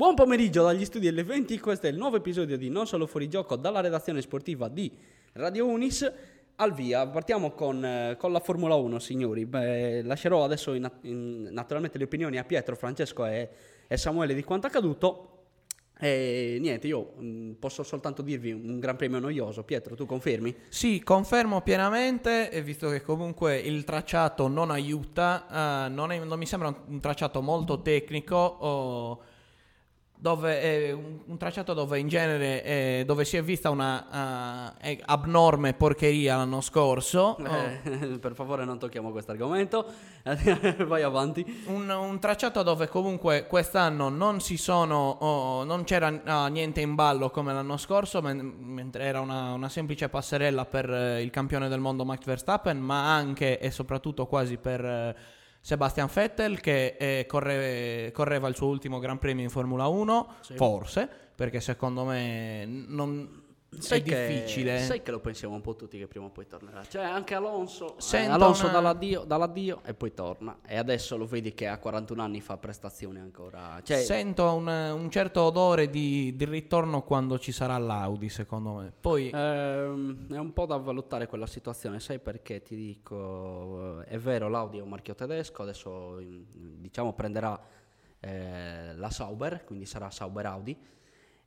Buon pomeriggio dagli studi L20, questo è il nuovo episodio di Non Solo Fuori Gioco dalla redazione sportiva di Radio Unis. Al via, partiamo con, eh, con la Formula 1, signori. Beh, lascerò adesso in, in, naturalmente le opinioni a Pietro, Francesco e, e Samuele di quanto accaduto. E niente, io mh, posso soltanto dirvi un gran premio noioso. Pietro, tu confermi? Sì, confermo pienamente, visto che comunque il tracciato non aiuta, uh, non, è, non, mi sembra un tracciato molto tecnico. Oh, dove è un, un, tracciato dove in genere è, dove si è vista una uh, abnorme porcheria l'anno scorso. Eh, oh. Per favore non tocchiamo questo argomento, vai avanti. Un, un, tracciato dove comunque quest'anno non si sono, oh, non c'era uh, niente in ballo come l'anno scorso, men- mentre era una, una, semplice passerella per uh, il campione del mondo Max Verstappen, ma anche e soprattutto quasi per eh, Sebastian Vettel che eh, corre, correva il suo ultimo Gran Premio in Formula 1, sì. forse, perché secondo me non, sai è difficile. Che, sai che lo pensiamo un po' tutti che prima o poi tornerà. Cioè anche Alonso, eh, Alonso una... dall'addio, dall'addio, e poi torna. E adesso lo vedi che a 41 anni fa prestazioni ancora. Cioè... Sento un, un, certo odore di, di, ritorno quando ci sarà l'Audi, secondo me. Poi... Ehm, è un po' da valutare quella situazione, sai perché ti dico, è vero l'Audi è un marchio tedesco, adesso diciamo prenderà eh, la Sauber, quindi sarà Sauber Audi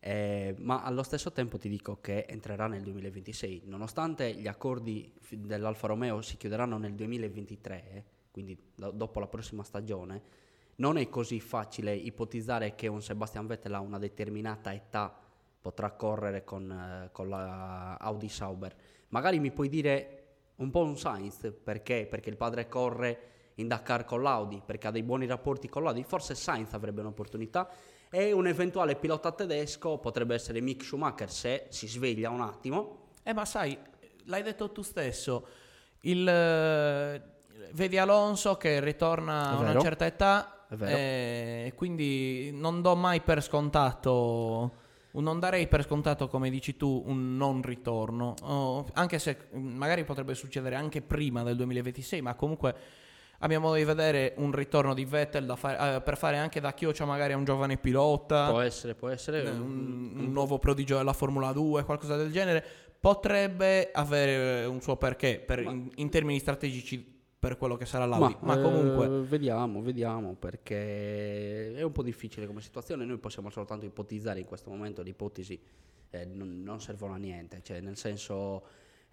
eh, ma allo stesso tempo ti dico che entrerà nel 2026, nonostante gli accordi dell'Alfa Romeo si chiuderanno nel 2023, eh, quindi do- dopo la prossima stagione, non è così facile ipotizzare che un Sebastian Vettel a una determinata età potrà correre con, eh, con la Audi Sauber. Magari mi puoi dire un po' un Sainz, perché? Perché il padre corre in Dakar con l'Audi, perché ha dei buoni rapporti con l'Audi, forse Sainz avrebbe un'opportunità e un eventuale pilota tedesco potrebbe essere Mick Schumacher se si sveglia un attimo. Eh ma sai, l'hai detto tu stesso, il, eh, vedi Alonso che ritorna a una certa età e eh, quindi non do mai per scontato non darei per scontato, come dici tu, un non ritorno, oh, anche se magari potrebbe succedere anche prima del 2026, ma comunque abbiamo modo di vedere un ritorno di Vettel fare, eh, per fare anche da chioccia magari a un giovane pilota. Può essere, può essere. Eh, un, un, nuovo prodigio della Formula 2, qualcosa del genere. Potrebbe avere un suo perché per, in, in, termini strategici per quello che sarà l'Audi. Ma, ma comunque... Eh, vediamo, vediamo, perché è un po' difficile come situazione. Noi possiamo soltanto ipotizzare in questo momento le ipotesi eh, non, non servono a niente. Cioè, nel senso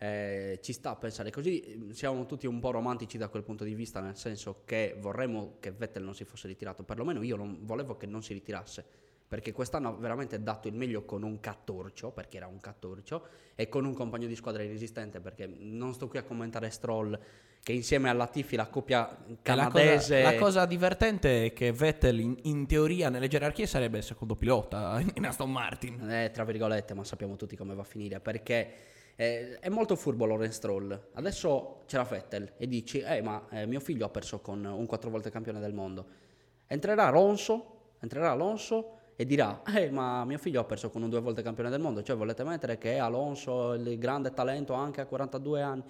eh, ci sta a pensare così, siamo tutti un po' romantici da quel punto di vista, nel senso che vorremmo che Vettel non si fosse ritirato, perlomeno io non volevo che non si ritirasse, perché quest'anno ha veramente dato il meglio con un cattorcio, perché era un cattorcio, e con un compagno di squadra inesistente, perché non sto qui a commentare Stroll, che insieme alla Tifi la coppia canadese... La cosa, la cosa, divertente è che Vettel in, in, teoria nelle gerarchie sarebbe il secondo pilota in Aston Martin. Eh, tra virgolette, ma sappiamo tutti come va a finire, perché eh, è molto furbo Lorenz Stroll. Adesso c'è la Vettel e dici, eh, ma eh, mio figlio ha perso con un quattro volte campione del mondo. Entrerà Alonso, entrerà Alonso e dirà, eh, ma mio figlio ha perso con un due volte campione del mondo. Cioè, volete mettere che Alonso, il grande talento anche a 42 anni,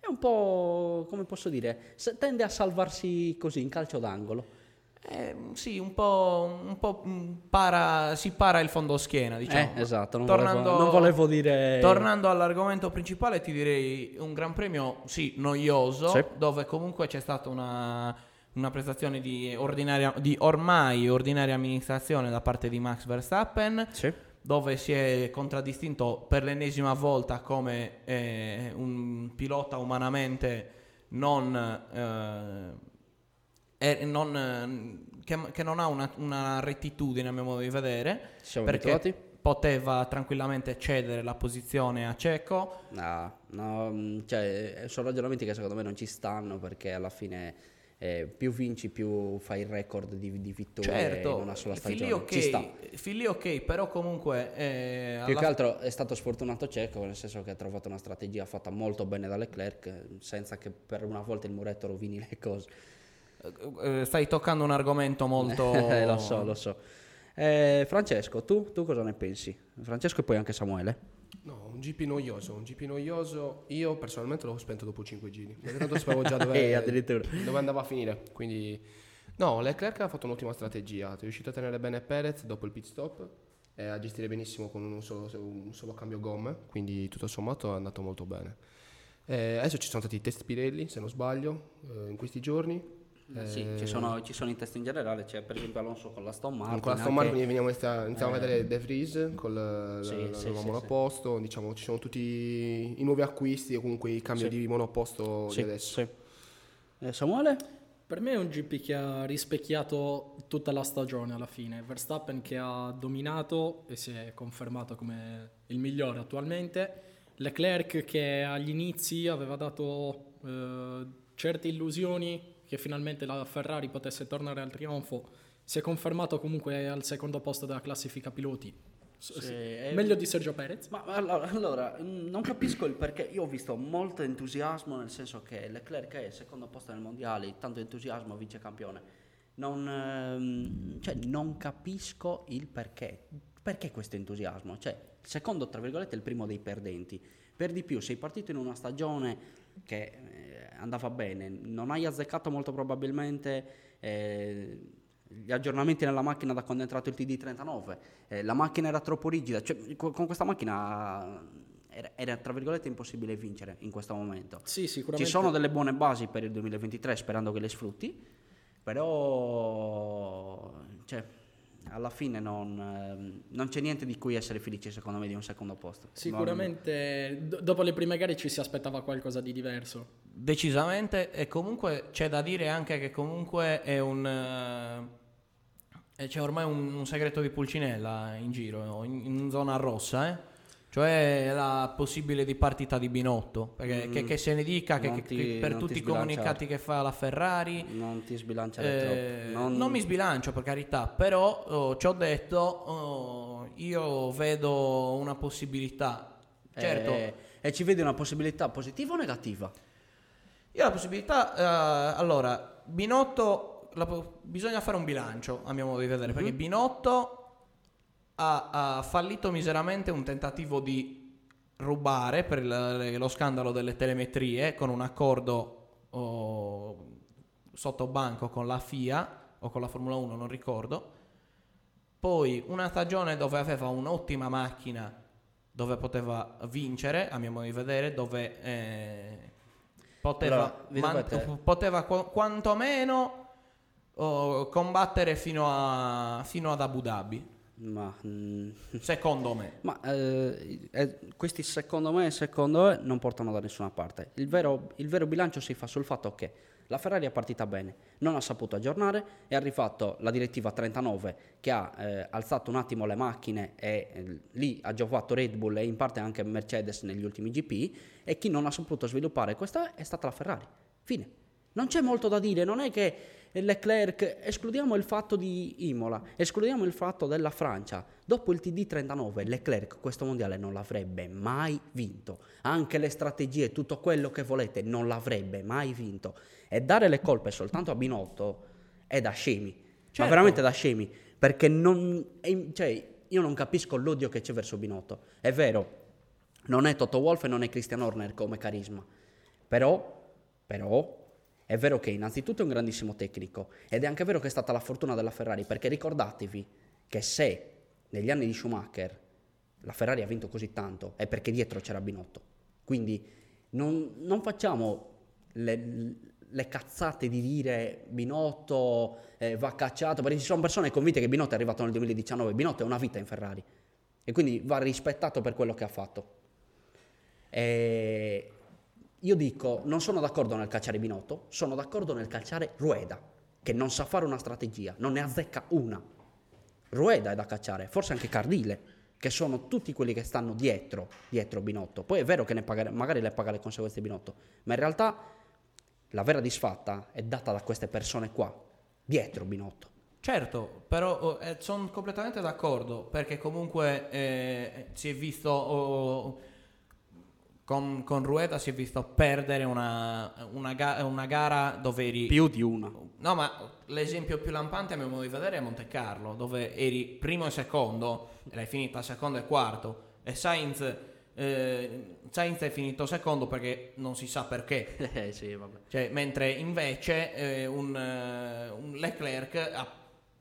è un po', come posso dire, tende a salvarsi così in calcio d'angolo. Eh, sì, un po', un po' mm, para, si para il fondoschiena, diciamo. Eh, esatto, non, tornando, volevo, non, volevo, dire... Tornando all'argomento principale, ti direi un gran premio, sì, noioso, sì. dove comunque c'è stata una, una prestazione di, di, ormai ordinaria amministrazione da parte di Max Verstappen. Sì. Dove si è contraddistinto per l'ennesima volta come eh, un pilota umanamente non eh, non, eh, che, che, non ha una, una, rettitudine a mio modo di vedere. Siamo perché abituati? poteva tranquillamente cedere la posizione a Cecco. No, no mm, cioè, sono ragionamenti che secondo me non ci stanno perché alla fine eh, più vinci più fai il record di, di vittorie certo, in una sola stagione. Okay, ci sta. Fili ok, però comunque... Eh, più che altro è stato sfortunato Cecco, nel senso che ha trovato una strategia fatta molto bene da Leclerc, senza che per una volta il muretto rovini le cose. Eh, stai toccando un argomento molto... Eh, lo so, lo so. Eh, Francesco, tu, tu, cosa ne pensi? Francesco e poi anche Samuele. No, un GP noioso, un GP noioso. Io personalmente l'ho spento dopo 5 giri. Perché tanto sapevo già dove, eh, dove andava a finire. Quindi No, Leclerc ha fatto un'ottima strategia, è riuscito a tenere bene Perez dopo il pit stop e a gestire benissimo con un solo, un solo cambio gomme, quindi tutto sommato è andato molto bene. Eh, adesso ci sono stati i test Pirelli, se non sbaglio, eh, in questi giorni. Eh, sì, ci sono, ci sono, i test in generale, c'è per esempio Alonso con la Stone Martin. Con la Stone Martin iniziamo, iniziamo a vedere De Vries con la, sì, la, sì, la sì, monoposto, diciamo ci sono tutti i nuovi acquisti o comunque i cambi di monoposto di adesso. Eh, Samuele? Per me è un GP che ha rispecchiato tutta la stagione alla fine. Verstappen che ha dominato e si è confermato come il migliore attualmente. Leclerc che agli inizi aveva dato eh, certe illusioni che finalmente la Ferrari potesse tornare al trionfo, si è confermato comunque al secondo posto della classifica piloti. Sì, meglio di Sergio Perez. Ma allora, allora, non capisco il perché. Io ho visto molto entusiasmo, nel senso che Leclerc è il secondo posto nel mondiale, tanto entusiasmo, vice campione. Non, ehm, cioè, non capisco il perché. Perché questo entusiasmo? Cioè, il secondo, tra virgolette, è il primo dei perdenti. Per di più, sei partito in una stagione che eh, andava bene, non hai azzeccato molto probabilmente eh, gli aggiornamenti nella macchina da quando è entrato il TD39, eh, la macchina era troppo rigida, cioè, con, questa macchina era, era, tra virgolette impossibile vincere in questo momento. Sì, Ci sono delle buone basi per il 2023 sperando che le sfrutti, però cioè, alla fine non, ehm, non, c'è niente di cui essere felici secondo me di un secondo posto. Sicuramente non... dopo le prime gare ci si aspettava qualcosa di diverso. Decisamente e comunque c'è da dire anche che comunque è un... Uh, c'è ormai un, un, segreto di Pulcinella in giro, in, in zona rossa, eh? Cioè la possibile di partita di Binotto, perché mm, che, che, se ne dica che, ti, che per tutti i comunicati che fa la Ferrari... Non ti sbilanciare eh, non... non... mi sbilancio per carità, però oh, ci ho detto, oh, io vedo una possibilità. Certo. Eh, e ci vedi una possibilità positiva o negativa? Io la possibilità... Uh, allora, Binotto... La, bisogna fare un bilancio, a mio modo di vedere, mm-hmm. perché Binotto ha, ha fallito miseramente un tentativo di rubare per il, lo scandalo delle telemetrie con un accordo oh, sotto banco con la FIA o con la Formula 1, non ricordo. Poi una stagione dove aveva un'ottima macchina dove poteva vincere, a mio modo di vedere, dove eh, poteva, allora, man- poteva qu- quantomeno oh, combattere fino, a, fino ad Abu Dhabi. Ma, mm, secondo me. Ma eh, eh, questi secondo me secondo me non portano da nessuna parte. Il vero, il vero, bilancio si fa sul fatto che la Ferrari è partita bene, non ha saputo aggiornare, è arrivato la direttiva 39 che ha eh, alzato un attimo le macchine e eh, lì ha giocato Red Bull e in parte anche Mercedes negli ultimi GP e chi non ha saputo sviluppare questa è stata la Ferrari. Fine. Non c'è molto da dire, non è che Leclerc, escludiamo il fatto di Imola, escludiamo il fatto della Francia. Dopo il TD39 Leclerc questo mondiale non l'avrebbe mai vinto. Anche le strategie, tutto quello che volete, non l'avrebbe mai vinto. E dare le colpe soltanto a Binotto è da scemi. Certo. Ma veramente da scemi. Perché non... Cioè, io non capisco l'odio che c'è verso Binotto. È vero, non è Toto Wolff e non è Christian Horner come carisma. Però, però, è vero che innanzitutto è un grandissimo tecnico ed è anche vero che è stata la fortuna della Ferrari, perché ricordatevi che se negli anni di Schumacher la Ferrari ha vinto così tanto è perché dietro c'era Binotto. Quindi non, non facciamo le, le, cazzate di dire Binotto eh, va cacciato, perché ci sono persone convinte che Binotto è arrivato nel 2019, Binotto è una vita in Ferrari e quindi va rispettato per quello che ha fatto. E io dico, non sono d'accordo nel calciare Binotto, sono d'accordo nel calciare Rueda, che non sa fare una strategia, non ne azzecca una. Rueda è da cacciare, forse anche Cardile, che sono tutti quelli che stanno dietro, dietro Binotto. Poi è vero che paga, magari le paga le conseguenze Binotto, ma in realtà la vera disfatta è data da queste persone qua, dietro Binotto. Certo, però oh, eh, sono completamente d'accordo, perché comunque eh, si è visto... Oh, con, con Rueda si è visto perdere una, una, ga- una, gara dove eri... Più di una. No, ma l'esempio più lampante a mio modo di vedere è Monte Carlo, dove eri primo e secondo, e l'hai finita secondo e quarto, e Sainz eh, Sainz è finito secondo perché non si sa perché. Eh, sì, cioè, mentre invece eh, un, uh, un, Leclerc ha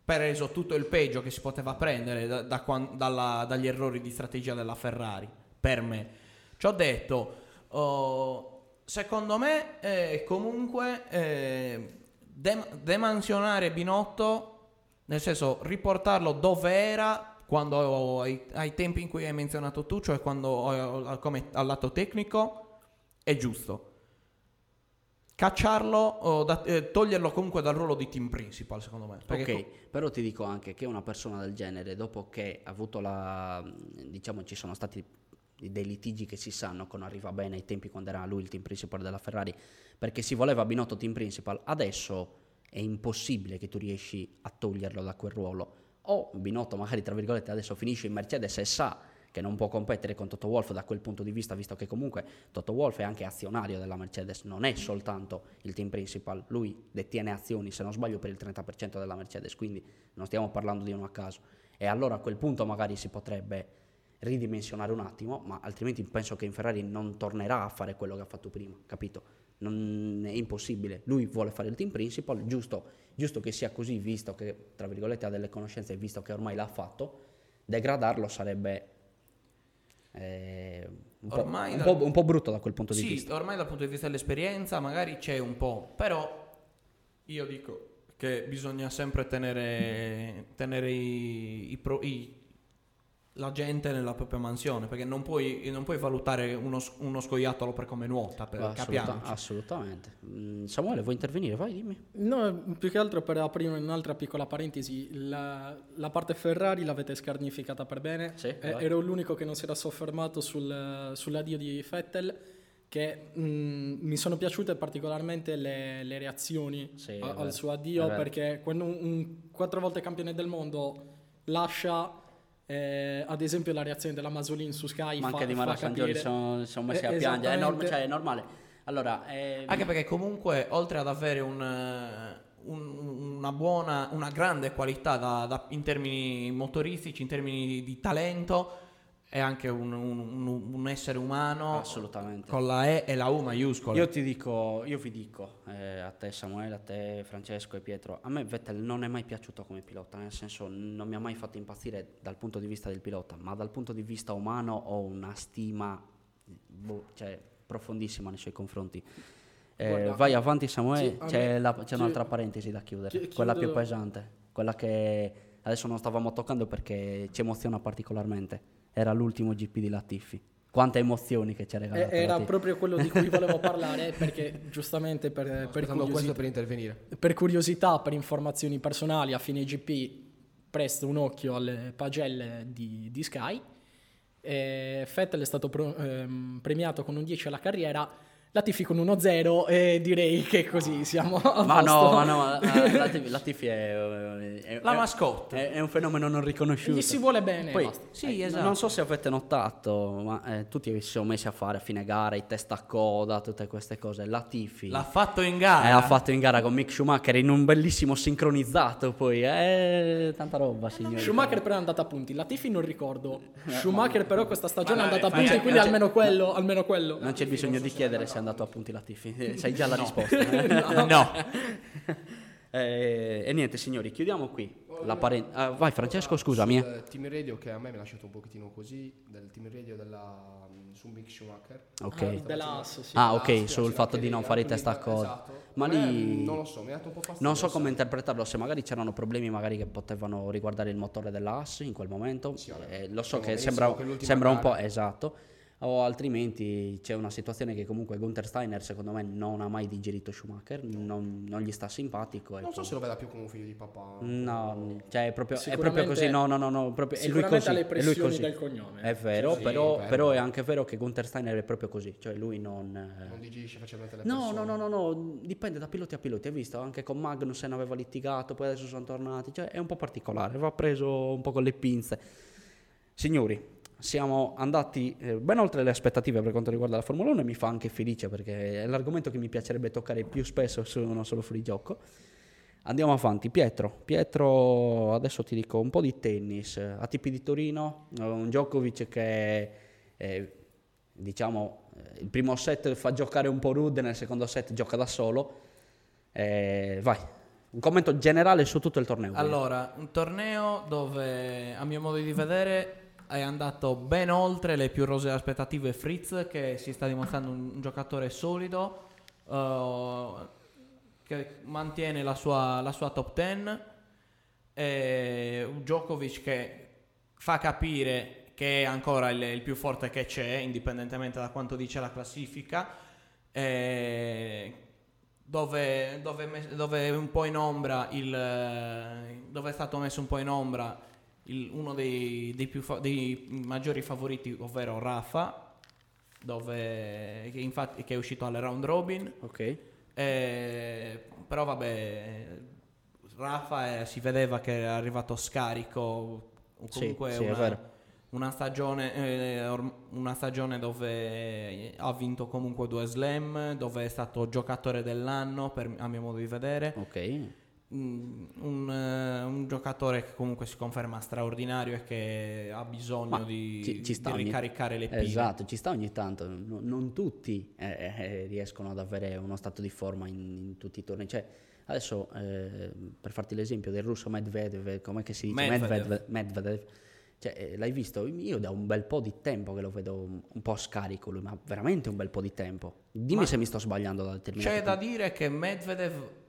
preso tutto il peggio che si poteva prendere da, da, dalla, dagli errori di strategia della Ferrari, per me. Ci ho detto, oh, secondo me eh, comunque eh, dem- demansionare Binotto, nel senso riportarlo dove era quando ai, ai, tempi in cui hai menzionato tu, cioè quando come al lato tecnico, è giusto. Cacciarlo, da, eh, toglierlo comunque dal ruolo di team principal, secondo me. Ok, co- però ti dico anche che una persona del genere, dopo che ha avuto la. diciamo, ci sono stati dei litigi che si sanno che non arriva bene ai tempi quando era lui il team principal della Ferrari, perché si voleva Binotto team principal, adesso è impossibile che tu riesci a toglierlo da quel ruolo o Binotto magari tra virgolette adesso finisce in Mercedes e sa che non può competere con Toto Wolff da quel punto di vista, visto che comunque Toto Wolff è anche azionario della Mercedes, non è soltanto il team principal, lui detiene azioni, se non sbaglio, per il 30% della Mercedes, quindi non stiamo parlando di uno a caso. E allora a quel punto magari si potrebbe ridimensionare un attimo, ma altrimenti penso che in Ferrari non tornerà a fare quello che ha fatto prima, capito? Non è impossibile, lui vuole fare il team principal, giusto giusto che sia così, visto che, tra virgolette, ha delle conoscenze e visto che ormai l'ha fatto, degradarlo sarebbe eh, un, po', un, da... po', un, po', brutto da quel punto sì, di vista. ormai dal punto di vista dell'esperienza magari c'è un po', però io dico che bisogna sempre tenere, tenere i, i, pro, i la gente nella propria mansione perché non puoi, non puoi valutare uno, uno, scoiattolo per come nuota per Assoluta, assolutamente. Mm, Samuele vuoi intervenire? vai dimmi. No più che altro per aprire un'altra piccola parentesi la, la parte Ferrari l'avete scarnificata per bene. Sì, eh, ero l'unico che non si era soffermato sul, sull'addio di Vettel che mh, mm, mi sono piaciute particolarmente le, le reazioni sì, a, al suo addio perché quando un, un quattro volte campione del mondo lascia eh, ad esempio la reazione della Masolin su Sky ma fa, anche di Mara sono, sono messi eh, a piangere. È, norm- cioè, è normale. Allora, eh, anche perché comunque oltre ad avere un, eh, un, una buona una grande qualità da, da, in termini motoristici in termini di talento è anche un, un, un, essere umano assolutamente con la E e la U maiuscola. Io ti dico, io vi dico eh, a te Samuele, a te Francesco e Pietro, a me Vettel non è mai piaciuto come pilota, nel senso non mi ha mai fatto impazzire dal punto di vista del pilota, ma dal punto di vista umano ho una stima boh, cioè, profondissima nei suoi confronti. Eh, Guarda, vai avanti Samuele, sì, c'è, la, c'è un'altra parentesi da chiudere, chi, quella più pesante, quella che adesso non stavamo toccando perché ci emoziona particolarmente era l'ultimo GP di Latifi. Quante emozioni che ci ha regalato. Eh, era proprio quello di cui volevo parlare, perché giustamente per, no, per, curiosità, per intervenire. Per curiosità, per informazioni personali, a fine GP presto un occhio alle pagelle di, di Sky. E Vettel è stato pro, ehm, premiato con un 10 alla carriera Latifi con 1-0 e direi che così siamo a Ma no, ma no, Latifi, Latifi è, è, La mascotte. È, è, un fenomeno non riconosciuto. Gli si vuole bene. Poi, sì, eh, esatto. Non so se avete notato, ma eh, tutti si sono messi a fare a fine gara i testa a coda, tutte queste cose. Latifi l'ha fatto in gara. Eh, l'ha fatto in gara con Mick Schumacher in un bellissimo sincronizzato. Poi è eh, tanta roba, signori. Schumacher però è andato a punti. Latifi non ricordo. Eh, Schumacher però questa stagione è andato a punti, quindi almeno quello, almeno quello. Non c'è bisogno di chiedere se andato a punti Latifi, sai già la no. risposta. Eh? no. eh, e niente signori, chiudiamo qui. La pare- ah, vai Francesco, scusami. Sul eh. team radio che a me mi ha lasciato un pochettino così, del team radio della, mm, su Mick Schumacher. Ok. Ah, della sì. Ah, ok, sul fatto di non fare i test a code. Esatto. Ma lì non lo so, mi ha dato un po' fastidio. Non so come interpretarlo, se magari c'erano problemi magari che potevano riguardare il motore dell'AS in quel momento. Sì, eh, lo so che sembra, sembra un po' esatto o altrimenti c'è una situazione che comunque Gunther Steiner secondo me non ha mai digerito Schumacher, non, non gli sta simpatico. Non so poi... se lo veda più come un figlio di papà. No, cioè è proprio, è proprio così, no, no, no, no proprio, è lui così. le è lui così. del cognome. È vero, sì, però, vero. però, è anche vero che Gunther Steiner è proprio così, cioè lui non... Non digerisce facilmente le no, persone. No, no, no, no, dipende da piloti a piloti, hai visto? Anche con Magnussen aveva litigato, poi adesso sono tornati, cioè è un po' particolare, va preso un po' con le pinze. Signori, siamo andati eh, ben oltre le aspettative per quanto riguarda la Formula 1 e mi fa anche felice perché è l'argomento che mi piacerebbe toccare più spesso, non solo fuori gioco. Andiamo avanti, Pietro. Pietro, adesso ti dico un po' di tennis. ATP di Torino, un Djokovic che eh, diciamo, eh, il primo set fa giocare un po' Rude, nel secondo set gioca da solo. Eh, vai, un commento generale su tutto il torneo. Allora, un torneo dove a mio modo di vedere è andato ben oltre le più rose aspettative Fritz che si sta dimostrando un, giocatore solido uh, che mantiene la sua, la sua top 10 e Djokovic che fa capire che è ancora il, il, più forte che c'è indipendentemente da quanto dice la classifica dove, dove, dove, un po' in ombra il, dove è stato messo un po' in ombra il, uno dei, dei, fa- dei, maggiori favoriti, ovvero Rafa, dove, che, infatti, che è uscito alle round robin. Ok. Eh, però vabbè, Rafa eh, si vedeva che era arrivato scarico, comunque sì, sì, una, una, stagione, eh, una stagione dove ha vinto comunque due slam, dove è stato giocatore dell'anno, per, a mio modo di vedere. Ok un, un, giocatore che comunque si conferma straordinario e che ha bisogno di, ci, ci di ricaricare ogni, le pile. Esatto, ci sta ogni tanto. No, non tutti eh, eh, riescono ad avere uno stato di forma in, in tutti i tornei. Cioè, adesso, eh, per farti l'esempio del russo Medvedev, come si dice? Medvedev. Medvedev. Cioè, eh, l'hai visto? Io da un bel po' di tempo che lo vedo un, po' scarico lui, ma veramente un bel po' di tempo. Dimmi ma se mi sto sbagliando da determinati C'è da dire che Medvedev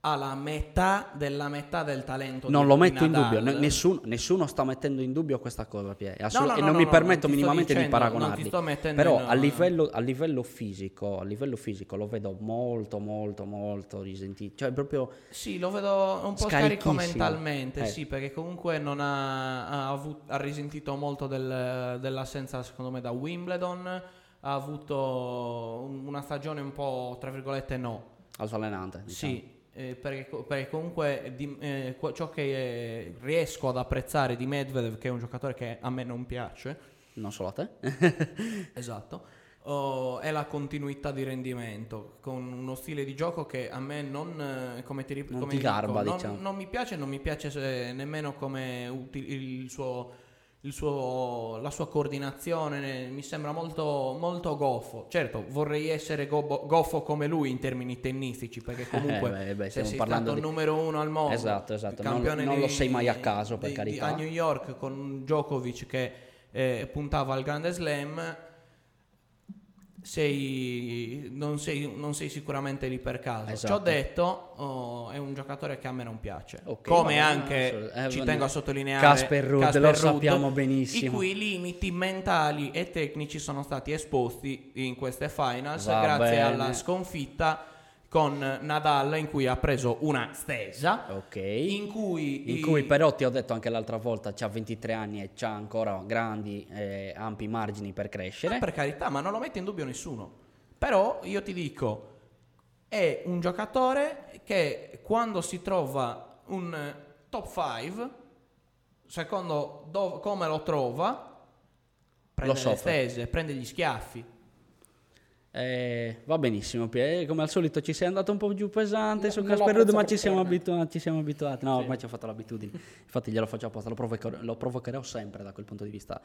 ha la metà della metà del talento non lo metto in dubbio nessuno, nessuno, sta mettendo in dubbio questa cosa Pier. Assolut- no, no, e non no, mi permetto non minimamente dicendo, di paragonarli però a, livello, a, livello, fisico a livello fisico lo vedo molto molto molto risentito cioè proprio sì lo vedo un po' scarico mentalmente eh. sì perché comunque non ha, ha, avuto, ha risentito molto del, dell'assenza secondo me da Wimbledon ha avuto una stagione un po' tra virgolette no altalenante diciamo. sì eh, perché, perché, comunque di, eh, ciò che eh, riesco ad apprezzare di Medvedev, che è un giocatore che a me non piace, non solo a te, esatto, oh, è la continuità di rendimento con uno stile di gioco che a me non, eh, come ti, non come ti garba, dico, diciamo. non, non, mi piace, non mi piace nemmeno come uti- il suo suo, la sua coordinazione mi sembra molto, molto goffo. Certo, vorrei essere go- goffo come lui in termini tennistici, perché eh, comunque eh, beh, beh, se sei stato di... numero uno al mondo, esatto, esatto. non, non di, lo sei mai a caso per di, carità. a New York con Djokovic che eh, puntava al grande slam sei, non, sei, non, sei, sicuramente lì per caso. Esatto. Ciò detto, oh, è un giocatore che a me non piace. Okay, Come anche, eh, ci tengo a sottolineare, Casper Ruud, lo sappiamo benissimo. I cui limiti mentali e tecnici sono stati esposti in queste finals Va grazie bene. alla sconfitta con Nadal in cui ha preso una stesa. Ok. In cui, in cui però ti ho detto anche l'altra volta, ha 23 anni e ha ancora grandi, eh, ampi margini per crescere. Ah, per carità, ma non lo mette in dubbio nessuno. Però io ti dico, è un giocatore che quando si trova un top 5, secondo do- come lo trova, prende lo le stese, prende gli schiaffi eh, va benissimo, Pier. Come al solito ci sei andato un po' giù pesante no, su Casper Ruud, ma ci siamo, abitu- ci siamo, abituati. No, sì. ormai ci ho fatto l'abitudine. Infatti glielo faccio apposta, lo, provocherò, lo provocherò sempre da quel punto di vista.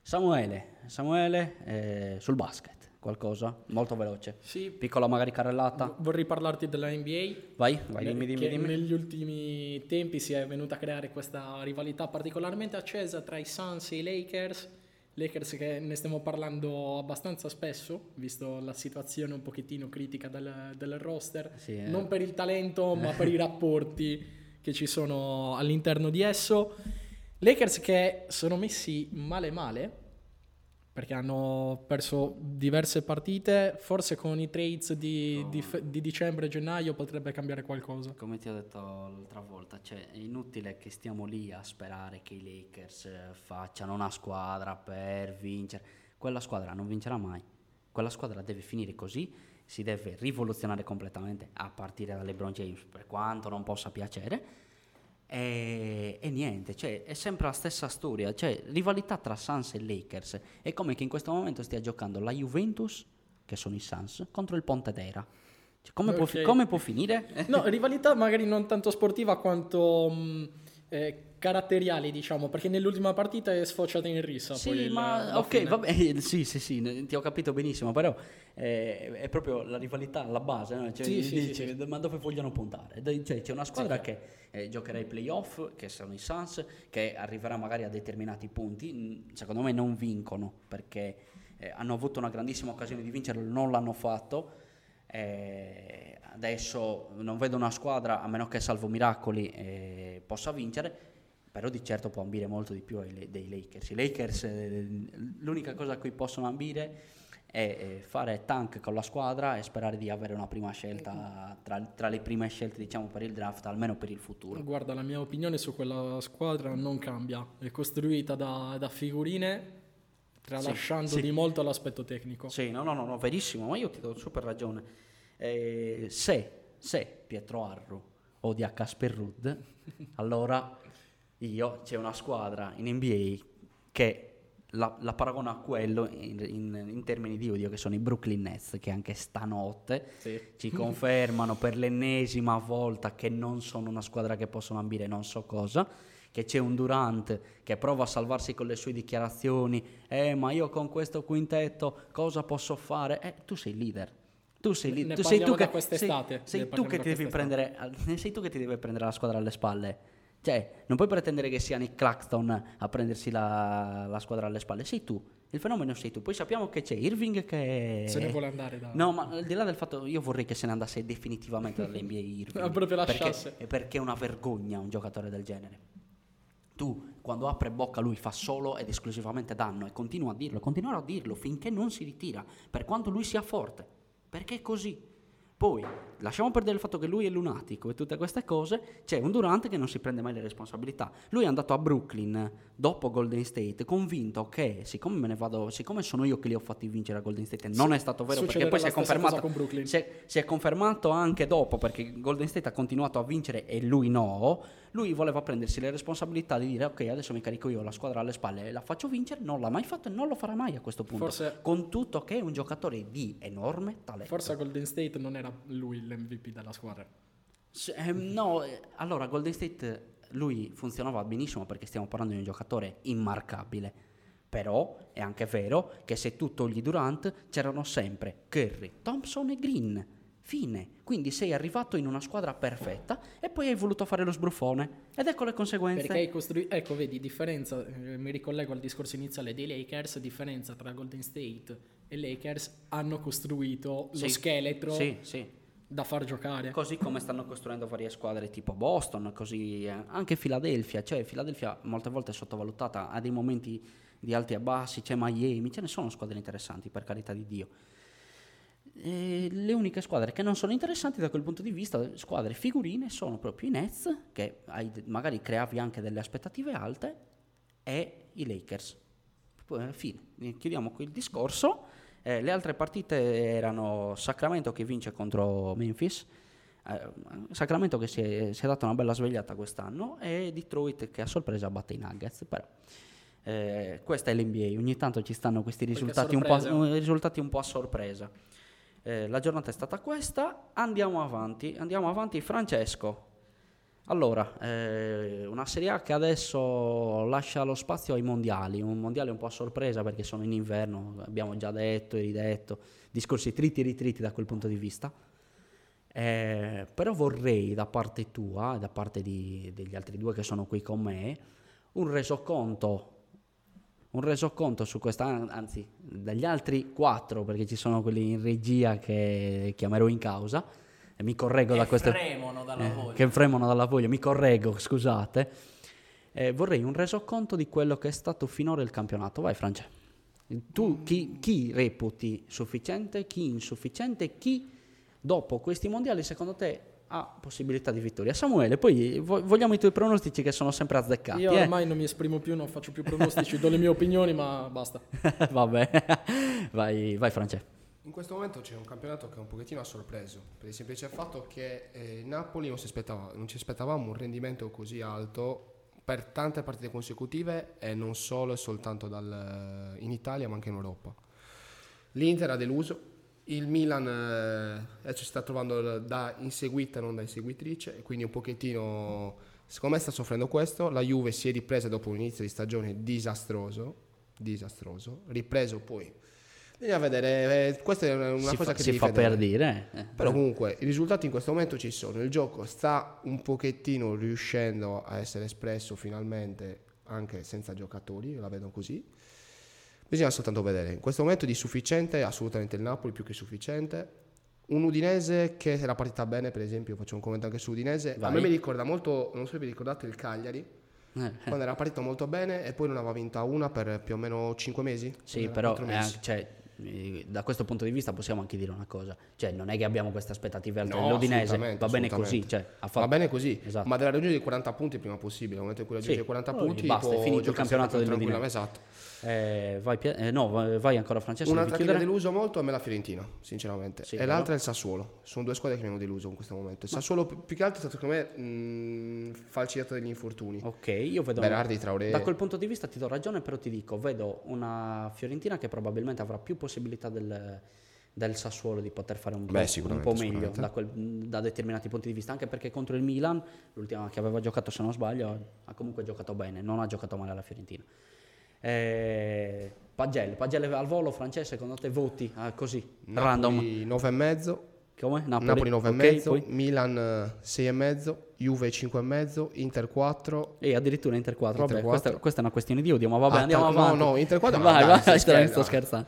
Samuele, Samuele eh, sul basket, qualcosa molto veloce. Sì. Piccola magari carrellata. Vorrei parlarti della NBA. Vai, vai, dimmi, dimmi, dimmi. Negli ultimi tempi si è venuta a creare questa rivalità particolarmente accesa tra i Suns e i Lakers Lakers che ne stiamo parlando abbastanza spesso, visto la situazione un pochettino critica del, del roster, sì, eh. non per il talento ma per i rapporti che ci sono all'interno di esso. Lakers che sono messi male male, perché hanno perso diverse partite, forse con i trades di, oh. di, di dicembre e gennaio potrebbe cambiare qualcosa. Come ti ho detto l'altra volta, cioè, è inutile che stiamo lì a sperare che i Lakers eh, facciano una squadra per vincere. Quella squadra non vincerà mai. Quella squadra deve finire così, si deve rivoluzionare completamente a partire da LeBron James, per quanto non possa piacere e, e, niente, cioè, è sempre la stessa storia, cioè rivalità tra Suns e Lakers. È come che in questo momento stia giocando la Juventus, che sono i Suns, contro il Pontedera. Cioè, come, okay. può, come, può, finire? No, rivalità magari non tanto sportiva quanto mh, mm, eh, caratteriali, diciamo, perché nell'ultima partita è sfociata in rissa. Sì, ma ok, fine. vabbè, sì, sì, sì, ti ho capito benissimo, però eh, è proprio la rivalità alla base, no? cioè, sì, sì, dici, sì, ma dove vogliono puntare? Cioè, c'è una squadra che eh, giocherà i playoff, che sono i Suns, che arriverà magari a determinati punti, secondo me non vincono perché eh, hanno avuto una grandissima occasione di vincerlo, non l'hanno fatto. Eh, adesso non vedo una squadra, a meno che salvo miracoli, eh, possa vincere però di certo può ambire molto di più ai, dei Lakers. I Lakers, eh, l'unica cosa a cui possono ambire è fare tank con la squadra e sperare di avere una prima scelta tra, tra, le prime scelte diciamo per il draft almeno per il futuro guarda la mia opinione su quella squadra non cambia è costruita da, da figurine tralasciando sì, sì. di molto l'aspetto tecnico sì no no no, no verissimo ma io ti do super ragione eh, se, se Pietro Arru odia Casper Rudd allora io c'è una squadra in NBA che la, la paragono a quello in, in, in, termini di odio che sono i Brooklyn Nets che anche stanotte sì. ci confermano per l'ennesima volta che non sono una squadra che possono ambire non so cosa che c'è un Durant che prova a salvarsi con le sue dichiarazioni eh ma io con questo quintetto cosa posso fare eh tu sei leader tu sei lì, tu sei tu che sei, sei tu che ti devi prendere sei tu che ti devi prendere la squadra alle spalle cioè, non puoi pretendere che sia Nick Claxton a prendersi la, la, squadra alle spalle, sei tu. Il fenomeno sei tu. Poi sappiamo che c'è Irving che... Se ne vuole andare da... No, ma al di là del fatto, io vorrei che se ne andasse definitivamente dall'NBA Irving. proprio lasciasse. Perché, perché è una vergogna un giocatore del genere. Tu, quando apre bocca, lui fa solo ed esclusivamente danno e continua a dirlo, continuerà a dirlo finché non si ritira, per quanto lui sia forte. Perché è così. Poi, lasciamo perdere il fatto che lui è lunatico e tutte queste cose, c'è un Durante che non si prende mai le responsabilità. Lui è andato a Brooklyn dopo Golden State convinto che siccome me ne vado, siccome sono io che li ho fatti vincere a Golden State, non sì, è stato vero perché poi si è confermato si è, si è confermato anche dopo perché Golden State ha continuato a vincere e lui no lui voleva prendersi le responsabilità di dire ok adesso mi carico io la squadra alle spalle e la faccio vincere, non l'ha mai fatto e non lo farà mai a questo punto. Forse, con tutto che è un giocatore di enorme talento. Forse a Golden State non era lui l'MVP della squadra. S- eh, no, allora Golden State lui funzionava benissimo perché stiamo parlando di un giocatore immarcabile. Però è anche vero che se tu togli Durant c'erano sempre Curry, Thompson e Green Fine. Quindi sei arrivato in una squadra perfetta e poi hai voluto fare lo sbruffone. Ed ecco le conseguenze. Perché hai costruito... Ecco, vedi, differenza, eh, mi ricollego al discorso iniziale dei Lakers, differenza tra Golden State e Lakers, hanno costruito sì. lo scheletro sì, sì. da far giocare. Così come stanno costruendo varie squadre tipo Boston, così eh, anche Philadelphia. Cioè, Philadelphia molte volte è sottovalutata, ha dei momenti di alti e bassi, c'è Miami, ce ne sono squadre interessanti, per carità di Dio e le uniche squadre che non sono interessanti da quel punto di vista, squadre figurine, sono proprio i Nets, che hai, magari creavi anche delle aspettative alte, e i Lakers. Poi, fine, chiudiamo qui il discorso. Eh, le altre partite erano Sacramento che vince contro Memphis, eh, Sacramento che si è, si è dato una bella svegliata quest'anno e Detroit che a sorpresa batte i Nuggets. Però. Eh, questa è l'NBA, ogni tanto ci stanno questi risultati un, risultati un po' a sorpresa. Eh, la giornata è stata questa, andiamo avanti, andiamo avanti Francesco. Allora, eh, una Serie A che adesso lascia lo spazio ai mondiali, un mondiale un po' a sorpresa perché sono in inverno, abbiamo già detto e ridetto, discorsi tritti e ritritti da quel punto di vista. Eh, però vorrei da parte tua e da parte di, degli altri due che sono qui con me un resoconto un resoconto su questa, anzi dagli altri quattro, perché ci sono quelli in regia che chiamerò in causa, e mi correggo che da questo... Fremono dalla eh, voglia. Che fremono dalla voglia, mi correggo, scusate. Eh, vorrei un resoconto di quello che è stato finora il campionato. Vai Francia. Tu chi, chi reputi sufficiente, chi insufficiente, chi dopo questi mondiali secondo te ha possibilità di vittoria. Samuele, poi vogliamo i tuoi pronostici che sono sempre azzeccati. Io eh? ormai non mi esprimo più, non faccio più pronostici, do le mie opinioni, ma basta. Vabbè, vai, vai Francesco. In questo momento c'è un campionato che è un pochettino a sorpreso, per il semplice fatto che eh, Napoli non, si non ci aspettavamo un rendimento così alto per tante partite consecutive e non solo e soltanto dal, in Italia ma anche in Europa. L'Inter ha deluso, il Milan eh, si sta trovando da inseguita non da inseguitrice quindi un pochettino Secondo me sta soffrendo questo, la Juve si è ripresa dopo un inizio di stagione disastroso, disastroso, ripreso poi. Bisogna vedere, eh, questa è una si cosa fa, che si fa vedere. per dire. Eh. Però comunque i risultati in questo momento ci sono, il gioco sta un pochettino riuscendo a essere espresso finalmente anche senza giocatori, la vedo così. Bisogna soltanto vedere. In questo momento di sufficiente, assolutamente il Napoli più che sufficiente un Udinese che era partita bene, per esempio, faccio un commento anche su Udinese. Vai. A me mi ricorda molto, non so se vi ricordate il Cagliari, eh. quando era partito molto bene e poi non aveva vinta una per più o meno 5 mesi. Sì, però anche, cioè, da questo punto di vista possiamo anche dire una cosa, cioè non è che abbiamo queste aspettative alte no, dell'Udinese, va bene così, cioè, fatto... va bene così, esatto. ma deve raggiungere i 40 punti il prima possibile, nel momento in cui raggiunge sì, i 40 punti basta, è finito il campionato dell'Udinese. Esatto. Eh, vai, eh, no, vai ancora Francesco. Un'altra che mi ha deluso molto è me la Fiorentina, sinceramente. Sì, e però. l'altra è il Sassuolo. Sono due squadre che mi hanno deluso in questo momento. Il Sassuolo più che altro è stato secondo me mh, falciato degli infortuni. Ok, io vedo Berardi, Traoré. Da quel punto di vista ti do ragione, però ti dico, vedo una Fiorentina che probabilmente avrà più possibilità del del Sassuolo di poter fare un, Beh, po', un po', meglio da, quel, da, determinati punti di vista, anche perché contro il Milan, l'ultima che aveva giocato se non sbaglio, ha comunque giocato bene, non ha giocato male alla Fiorentina. Eh, Pagelle, Pagelle al volo, francese, secondo te voti ah, così, Napoli random? 9,5. Come? Napoli, Napoli 9,5, okay, Milan 6,5, Juve 5,5, Inter 4. E addirittura Inter 4. 4. Questa, questa, è una questione di odio, ma vabbè, andiamo At- avanti. No, no, Inter 4. vai, vai, vai, sto, sto scherzando.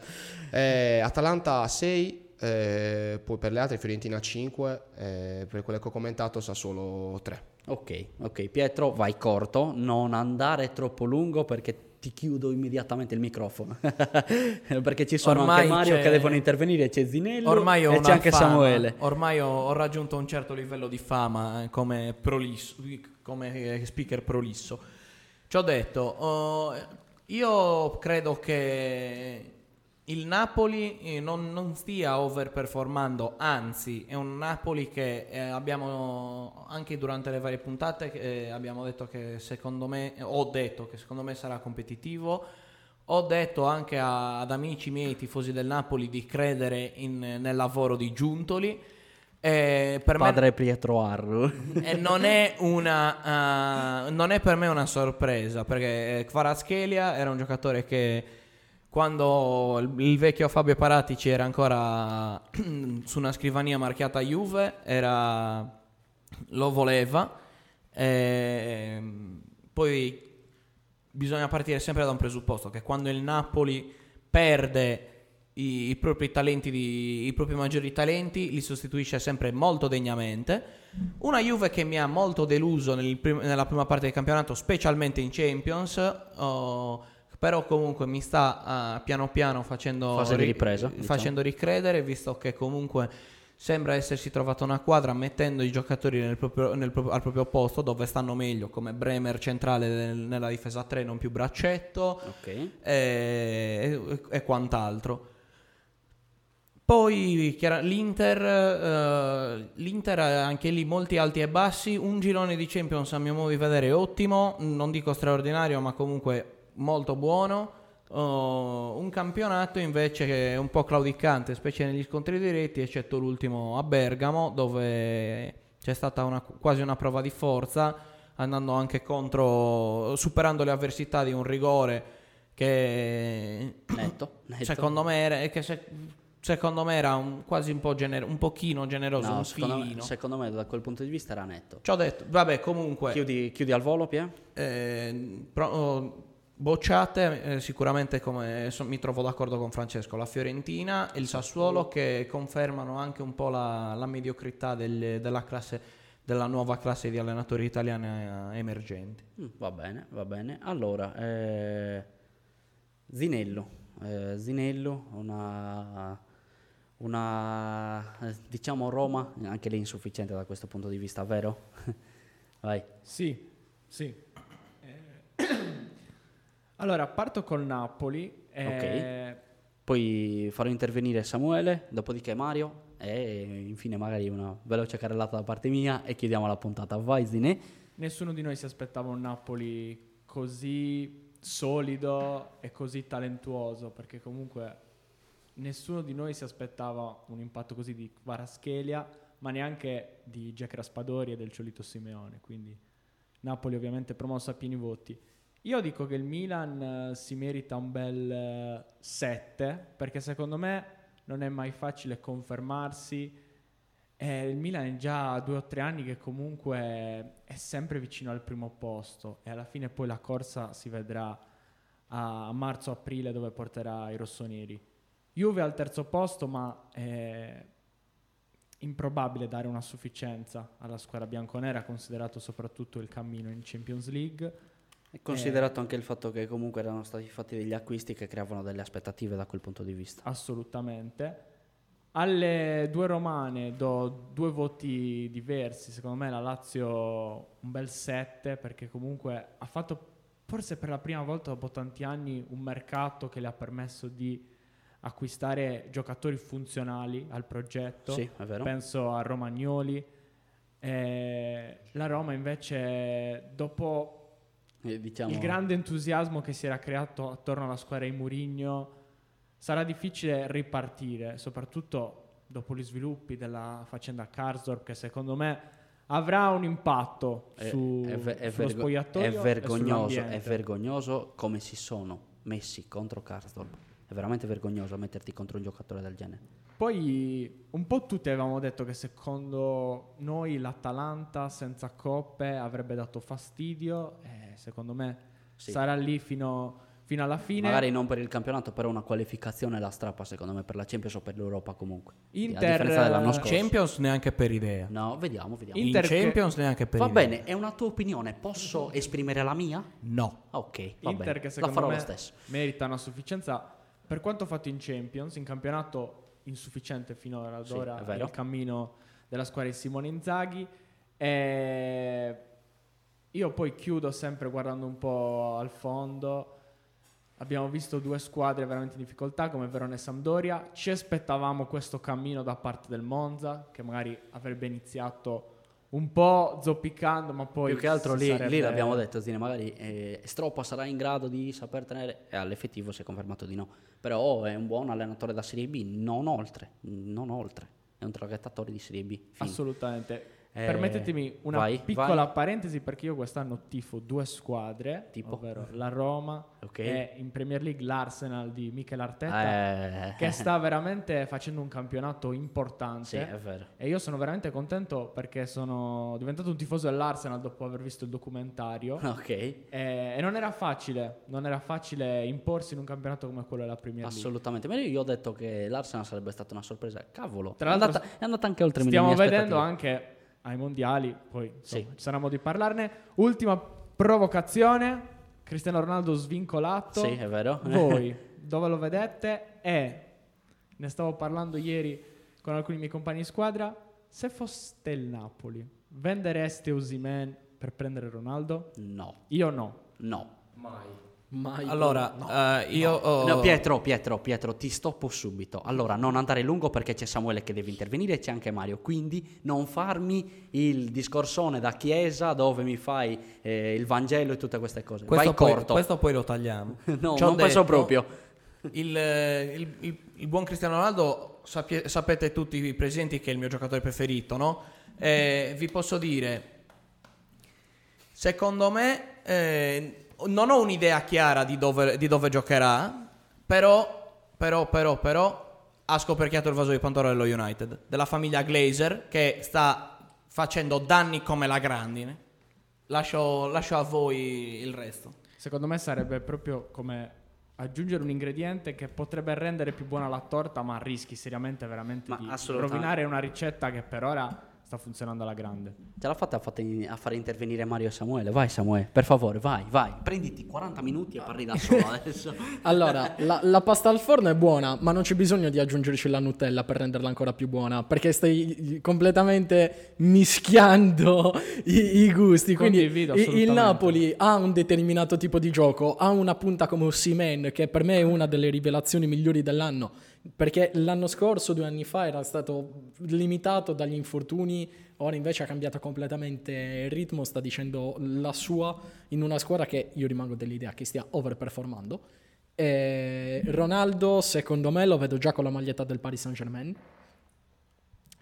Eh, Atalanta 6, eh, poi per le altre Fiorentina 5, eh, per quelle che ho commentato Sassuolo 3. Ok, ok, Pietro, vai corto, non andare troppo lungo perché ti chiudo immediatamente il microfono. Perché ci sono ormai anche Mario che devono intervenire c'è Zinello ormai e c'è anche fama. Samuele. Ormai ho, ho, raggiunto un certo livello di fama eh, come, prolisso, come speaker prolisso. Ci ho detto oh, io credo che il Napoli eh, non, non, stia overperformando, anzi è un Napoli che eh, abbiamo anche durante le varie puntate eh, abbiamo detto che secondo me, ho detto che secondo me sarà competitivo, ho detto anche a, ad amici miei tifosi del Napoli di credere in, nel lavoro di Giuntoli. Eh, per Padre me, Pietro Arru. E non è, una, uh, non è per me una sorpresa perché Kvaraschelia era un giocatore che quando il vecchio Fabio Paratici era ancora su una scrivania marchiata Juve, era, lo voleva. E poi bisogna partire sempre da un presupposto, che quando il Napoli perde i, i propri talenti, di, i propri maggiori talenti, li sostituisce sempre molto degnamente. Una Juve che mi ha molto deluso nel prim- nella prima parte del campionato, specialmente in Champions. Oh, però comunque mi sta uh, piano piano facendo, ri- ripresa, facendo diciamo. ricredere, visto che comunque sembra essersi trovata una quadra mettendo i giocatori nel proprio, nel proprio, al proprio posto dove stanno meglio, come Bremer centrale nel, nella difesa 3, non più braccetto okay. e, e, e, quant'altro. Poi l'Inter, uh, l'Inter anche lì molti alti e bassi, un girone di Champions a mio modo di vedere ottimo, non dico straordinario ma comunque molto buono. Uh, un campionato invece che è un po' claudicante, specie negli scontri diretti, eccetto l'ultimo a Bergamo, dove c'è stata una, quasi una prova di forza, andando anche contro, superando le avversità di un rigore che netto, netto. secondo me era, che se, secondo me era un, quasi un po' gener- un pochino generoso, no, un secondo. Me, secondo me da quel punto di vista era netto. Ci ho detto, vabbè, comunque. Chiudi, chiudi al volo, Pia? Eh, pro, oh, Bocciate eh, sicuramente come so, mi trovo d'accordo con Francesco, la Fiorentina e il Sassuolo che confermano anche un po' la, la mediocrità del, della, classe, della nuova classe di allenatori italiani eh, emergenti. Mm, va bene, va bene. Allora, eh, Zinello, eh, Zinello, una, una diciamo Roma, anche lì insufficiente da questo punto di vista, vero? Vai. Sì, sì. Allora, parto col Napoli. Eh... Ok. Poi farò intervenire Samuele, dopodiché Mario e infine magari una veloce carrellata da parte mia e chiudiamo la puntata. Vai Zine. Nessuno di noi si aspettava un Napoli così solido e così talentuoso, perché comunque nessuno di noi si aspettava un impatto così di Varaschelia, ma neanche di Jack Raspadori e del Ciolito Simeone, quindi Napoli ovviamente promossa a pieni voti. Io dico che il Milan uh, si merita un bel 7 uh, perché secondo me non è mai facile confermarsi. Eh, il Milan è già due o tre anni che comunque è sempre vicino al primo posto e alla fine poi la corsa si vedrà a marzo-aprile dove porterà i rossoneri. Juve al terzo posto, ma è improbabile dare una sufficienza alla squadra bianconera, considerato soprattutto il cammino in Champions League. E considerato eh, anche il fatto che comunque erano stati fatti degli acquisti che creavano delle aspettative da quel punto di vista. Assolutamente. Alle due romane do due voti diversi, secondo me la Lazio un bel 7 perché comunque ha fatto forse per la prima volta dopo tanti anni un mercato che le ha permesso di acquistare giocatori funzionali al progetto. Sì, è vero. Penso a Romagnoli. Eh, la Roma invece dopo eh, diciamo... il grande entusiasmo che si era creato attorno alla squadra di Murigno sarà difficile ripartire, soprattutto dopo gli sviluppi della faccenda Karsdorp che secondo me avrà un impatto è, su, è, è sullo vergo- spogliatoio. È vergognoso, è vergognoso come si sono messi contro Karsdorp. È veramente vergognoso metterti contro un giocatore del genere. Poi un po' tutti avevamo detto che secondo noi l'Atalanta senza coppe avrebbe dato fastidio. E secondo me sì. sarà lì fino fino alla fine. Magari non per il campionato, però una qualificazione la strappa secondo me per la Champions o per l'Europa comunque. Inter dell'anno scorso. Champions neanche per idea. No, vediamo, vediamo. Inter In Champions neanche per va idea. Va bene, è una tua opinione, posso esprimere la mia? No. Ok, va Inter bene. che secondo la farò me lo stesso. merita una sufficienza per quanto fatto in Champions, in campionato insufficiente finora ad ora sì, il cammino della squadra di Simone Inzaghi. E io poi chiudo sempre guardando un po' al fondo Abbiamo visto due squadre veramente in difficoltà come Verona e Sampdoria. Ci aspettavamo questo cammino da parte del Monza, che magari avrebbe iniziato un po' zoppicando, ma poi. Più che altro lì, sarebbe... lì, l'abbiamo detto, Zine, magari eh, Stroppa sarà in grado di saper tenere, e all'effettivo si è confermato di no. Però è un buon allenatore da Serie B, non oltre, non oltre. È un traghettatore di Serie B. Fine. Assolutamente. Eh, Permettetemi una vai, piccola vai. parentesi perché io quest'anno tifo due squadre, tipo? ovvero la Roma okay. e in Premier League l'Arsenal di Michel Arteta, eh. che sta veramente facendo un campionato importante. Sì, è vero. E io sono veramente contento perché sono diventato un tifoso dell'Arsenal dopo aver visto il documentario. Ok. E, e non era facile, non era facile imporsi in un campionato come quello della Premier League. Assolutamente, ma io ho detto che l'Arsenal sarebbe stata una sorpresa. Cavolo, Tra l'altro, è andata, è andata anche oltre Stiamo vedendo anche ai mondiali, poi insomma, sì. ci sarà modo di parlarne. Ultima provocazione, Cristiano Ronaldo svincolato. Sì, è vero. Voi dove lo vedete? E ne stavo parlando ieri con alcuni miei compagni di squadra. Se foste il Napoli, vendereste Osimen per prendere Ronaldo? No. Io no. No. Mai. Mai allora, no. uh, io no. Ho... no. Pietro, Pietro, Pietro, ti stoppo subito. Allora, non andare lungo perché c'è Samuele che deve intervenire e c'è anche Mario. Quindi non farmi il discorsone da chiesa dove mi fai eh, il Vangelo e tutte queste cose. Questo Vai poi, corto. Questo poi lo tagliamo. no, C'ho non detto, penso proprio. Il, il, il, il, buon Cristiano Ronaldo, sapie, sapete tutti i presenti che è il mio giocatore preferito, no? Eh, vi posso dire, secondo me... Eh, non ho un'idea chiara di dove, di dove giocherà, però, però, però, però ha scoperchiato il vaso di Pandora dello United, della famiglia Glazer, che sta facendo danni come la grandine. Lascio, lascio a voi il resto. Secondo me sarebbe proprio come aggiungere un ingrediente che potrebbe rendere più buona la torta, ma rischi seriamente veramente ma di rovinare una ricetta che per ora sta funzionando alla grande. Ce l'ha fatta a, a fare intervenire Mario e Samuele. Vai Samuele, per favore, vai, vai. Prenditi 40 minuti e parli da solo adesso. allora, la, la, pasta al forno è buona, ma non c'è bisogno di aggiungerci la Nutella per renderla ancora più buona, perché stai completamente mischiando i, i gusti. Quindi il Napoli ha un determinato tipo di gioco, ha una punta come Ossimen, che per me è una delle rivelazioni migliori dell'anno perché l'anno scorso, due anni fa, era stato limitato dagli infortuni, ora invece ha cambiato completamente il ritmo, sta dicendo la sua in una squadra che io rimango dell'idea che stia overperformando. E Ronaldo, secondo me, lo vedo già con la maglietta del Paris Saint Germain.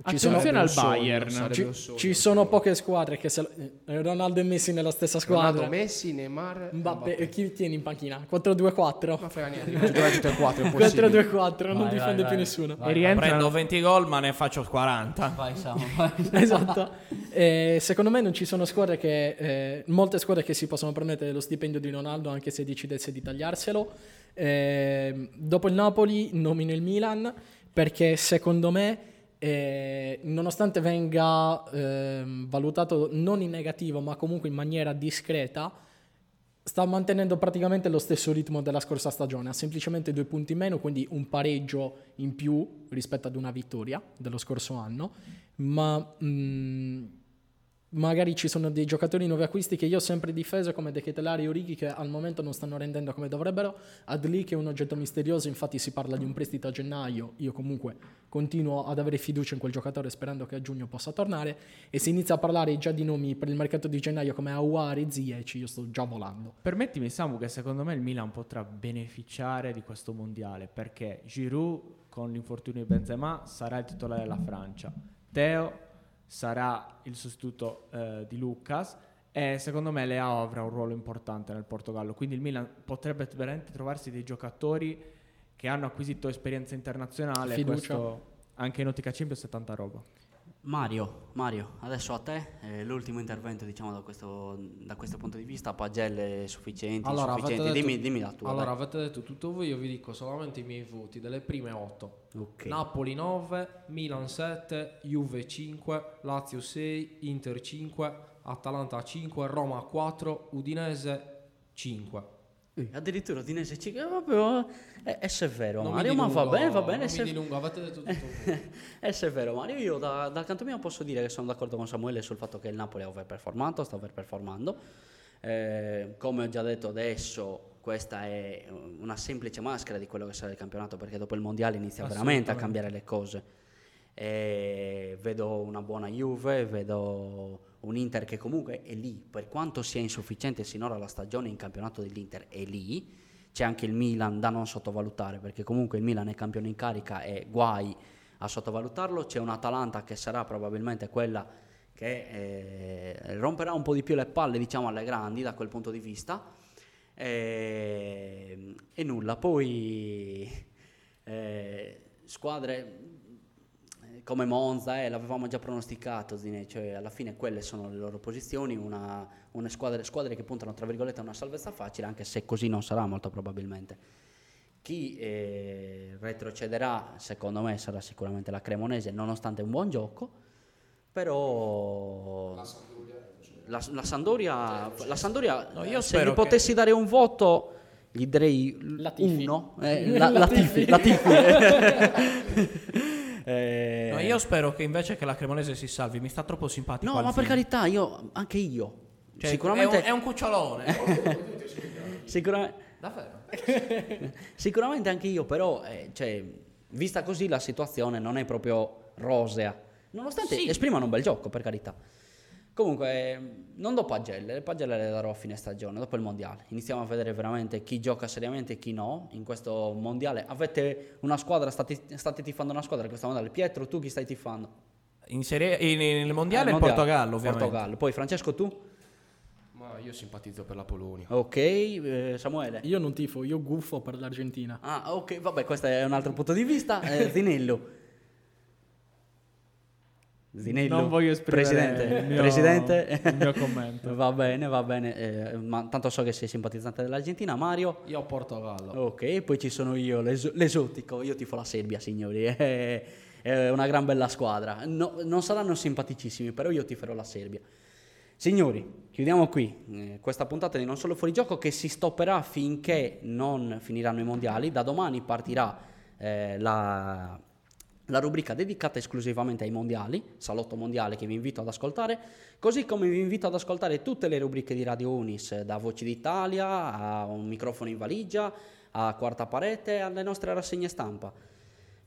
Ci Attenzione al Bayern. Ci, ci, sono poche squadre che se eh, Ronaldo e Messi nella stessa squadra. Ronaldo, Messi, Neymar, Mbappé. E chi tieni in panchina? 4-2-4. Ma frega niente, 4-2-4, 4-2-4, non vai, difende vai, più vai. nessuno. Vai, e rientra... Prendo 20 gol, ma ne faccio 40. Vai, Samu. esatto. E secondo me non ci sono squadre che eh, molte squadre che si possono permettere lo stipendio di Ronaldo anche se decidesse di tagliarselo. Eh, dopo il Napoli nomino il Milan perché secondo me eh, nonostante venga eh, valutato non in negativo ma comunque in maniera discreta, sta mantenendo praticamente lo stesso ritmo della scorsa stagione, ha semplicemente due punti in meno, quindi un pareggio in più rispetto ad una vittoria dello scorso anno, ma... Mh, mm, magari ci sono dei giocatori nuovi acquisti che io ho sempre difeso come De Ketelari e Orighi che al momento non stanno rendendo come dovrebbero. Adli che è un oggetto misterioso infatti si parla di un prestito a gennaio. Io comunque continuo ad avere fiducia in quel giocatore sperando che a giugno possa tornare. E si inizia a parlare già di nomi per il mercato di gennaio come Aouar e Ziyech io sto già volando. Permettimi Samu che secondo me il Milan potrà beneficiare di questo mondiale perché Giroud con l'infortunio di Benzema sarà il titolare della Francia. Teo sarà il sostituto eh, di Lucas e secondo me Leao avrà un ruolo importante nel Portogallo, quindi il Milan potrebbe veramente trovarsi dei giocatori che hanno acquisito esperienza internazionale, Fiducia. anche in ottica Champions è tanta roba. Mario, Mario, adesso a te eh, l'ultimo intervento diciamo da questo, da questo, punto di vista, pagelle sufficienti, allora, detto, dimmi, dimmi, la tua. Allora dai. avete detto tutto voi, io vi dico solamente i miei voti delle prime 8. Okay. Napoli 9, Milan 7, Juve 5, Lazio 6, Inter 5, Atalanta 5, Roma 4, Udinese 5. Addirittura Udinese 5, proprio è, è severo non Mario, ma va bene, va bene. Non se... mi dilungo, avete detto tutto. è severo Mario, io da, dal canto mio posso dire che sono d'accordo con Samuele sul fatto che il Napoli ha overperformato, sta overperformando. Eh, come ho già detto adesso, questa è una semplice maschera di quello che sarà il campionato perché dopo il mondiale inizia veramente a cambiare le cose. Eh, vedo una buona Juve, vedo un Inter che comunque è lì, per quanto sia insufficiente sinora la stagione in campionato dell'Inter è lì. C'è anche il Milan da non sottovalutare perché comunque il Milan è campione in carica e guai a sottovalutarlo, c'è un Atalanta che sarà probabilmente quella che eh, romperà un po' di più le palle diciamo alle grandi da quel punto di vista. E, e nulla, poi eh, squadre come Monza, eh, l'avevamo già pronosticato, Zine, cioè alla fine quelle sono le loro posizioni, una, una squadra, squadre che puntano tra virgolette a una salvezza facile, anche se così non sarà molto probabilmente. Chi eh, retrocederà, secondo me, sarà sicuramente la Cremonese, nonostante un buon gioco, però... La Sandoria, la, la Sandoria, la Sandoria no, io se gli potessi che... dare un voto gli direi Latifi. uno eh, la, Latifi, Latifi. Eh... No, io spero che invece che la Cremonese si salvi, mi sta troppo simpatico. No, ma per carità, io, anche io. Cioè, Sicuramente... È un, è un cucciolone. Sicuramente... Davvero? Sicuramente anche io, però, eh, cioè, vista così la situazione non è proprio rosea. Nonostante sì. esprimano un bel gioco, per carità. Comunque, non do pagelle, le pagelle le darò a fine stagione, dopo il mondiale. Iniziamo a vedere veramente chi gioca seriamente e chi no in questo mondiale. Avete una squadra, state, state tifando una squadra in questo mondiale. Pietro, tu chi stai tifando? In serie, in, nel mondiale eh, il Portogallo, ovviamente. Portogallo. Poi Francesco, tu? Ma io simpatizzo per la Polonia. Ok, eh, Samuele? Io non tifo, io guffo per l'Argentina. Ah, ok, vabbè, questo è un altro punto di vista. Eh, Zinello? Zinello, non voglio esprimere presidente, il mio, presidente. Il mio commento. va bene, va bene, eh, ma tanto so che sei simpatizzante dell'Argentina. Mario? Io Portogallo. Ok, poi ci sono io, l'es- l'esotico. Io tifo la Serbia, signori. È, è una gran bella squadra. No, non saranno simpaticissimi, però io tiferò la Serbia. Signori, chiudiamo qui eh, questa puntata di Non Solo Fuori Gioco che si stopperà finché non finiranno i mondiali. Da domani partirà eh, la la rubrica dedicata esclusivamente ai mondiali, Salotto Mondiale che vi invito ad ascoltare, così come vi invito ad ascoltare tutte le rubriche di Radio Unis, da Voci d'Italia a un microfono in valigia, a Quarta Parete, alle nostre rassegne stampa.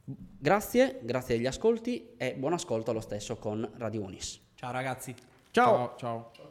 Grazie, grazie degli ascolti e buon ascolto lo stesso con Radio Unis. Ciao ragazzi. ciao. ciao. ciao.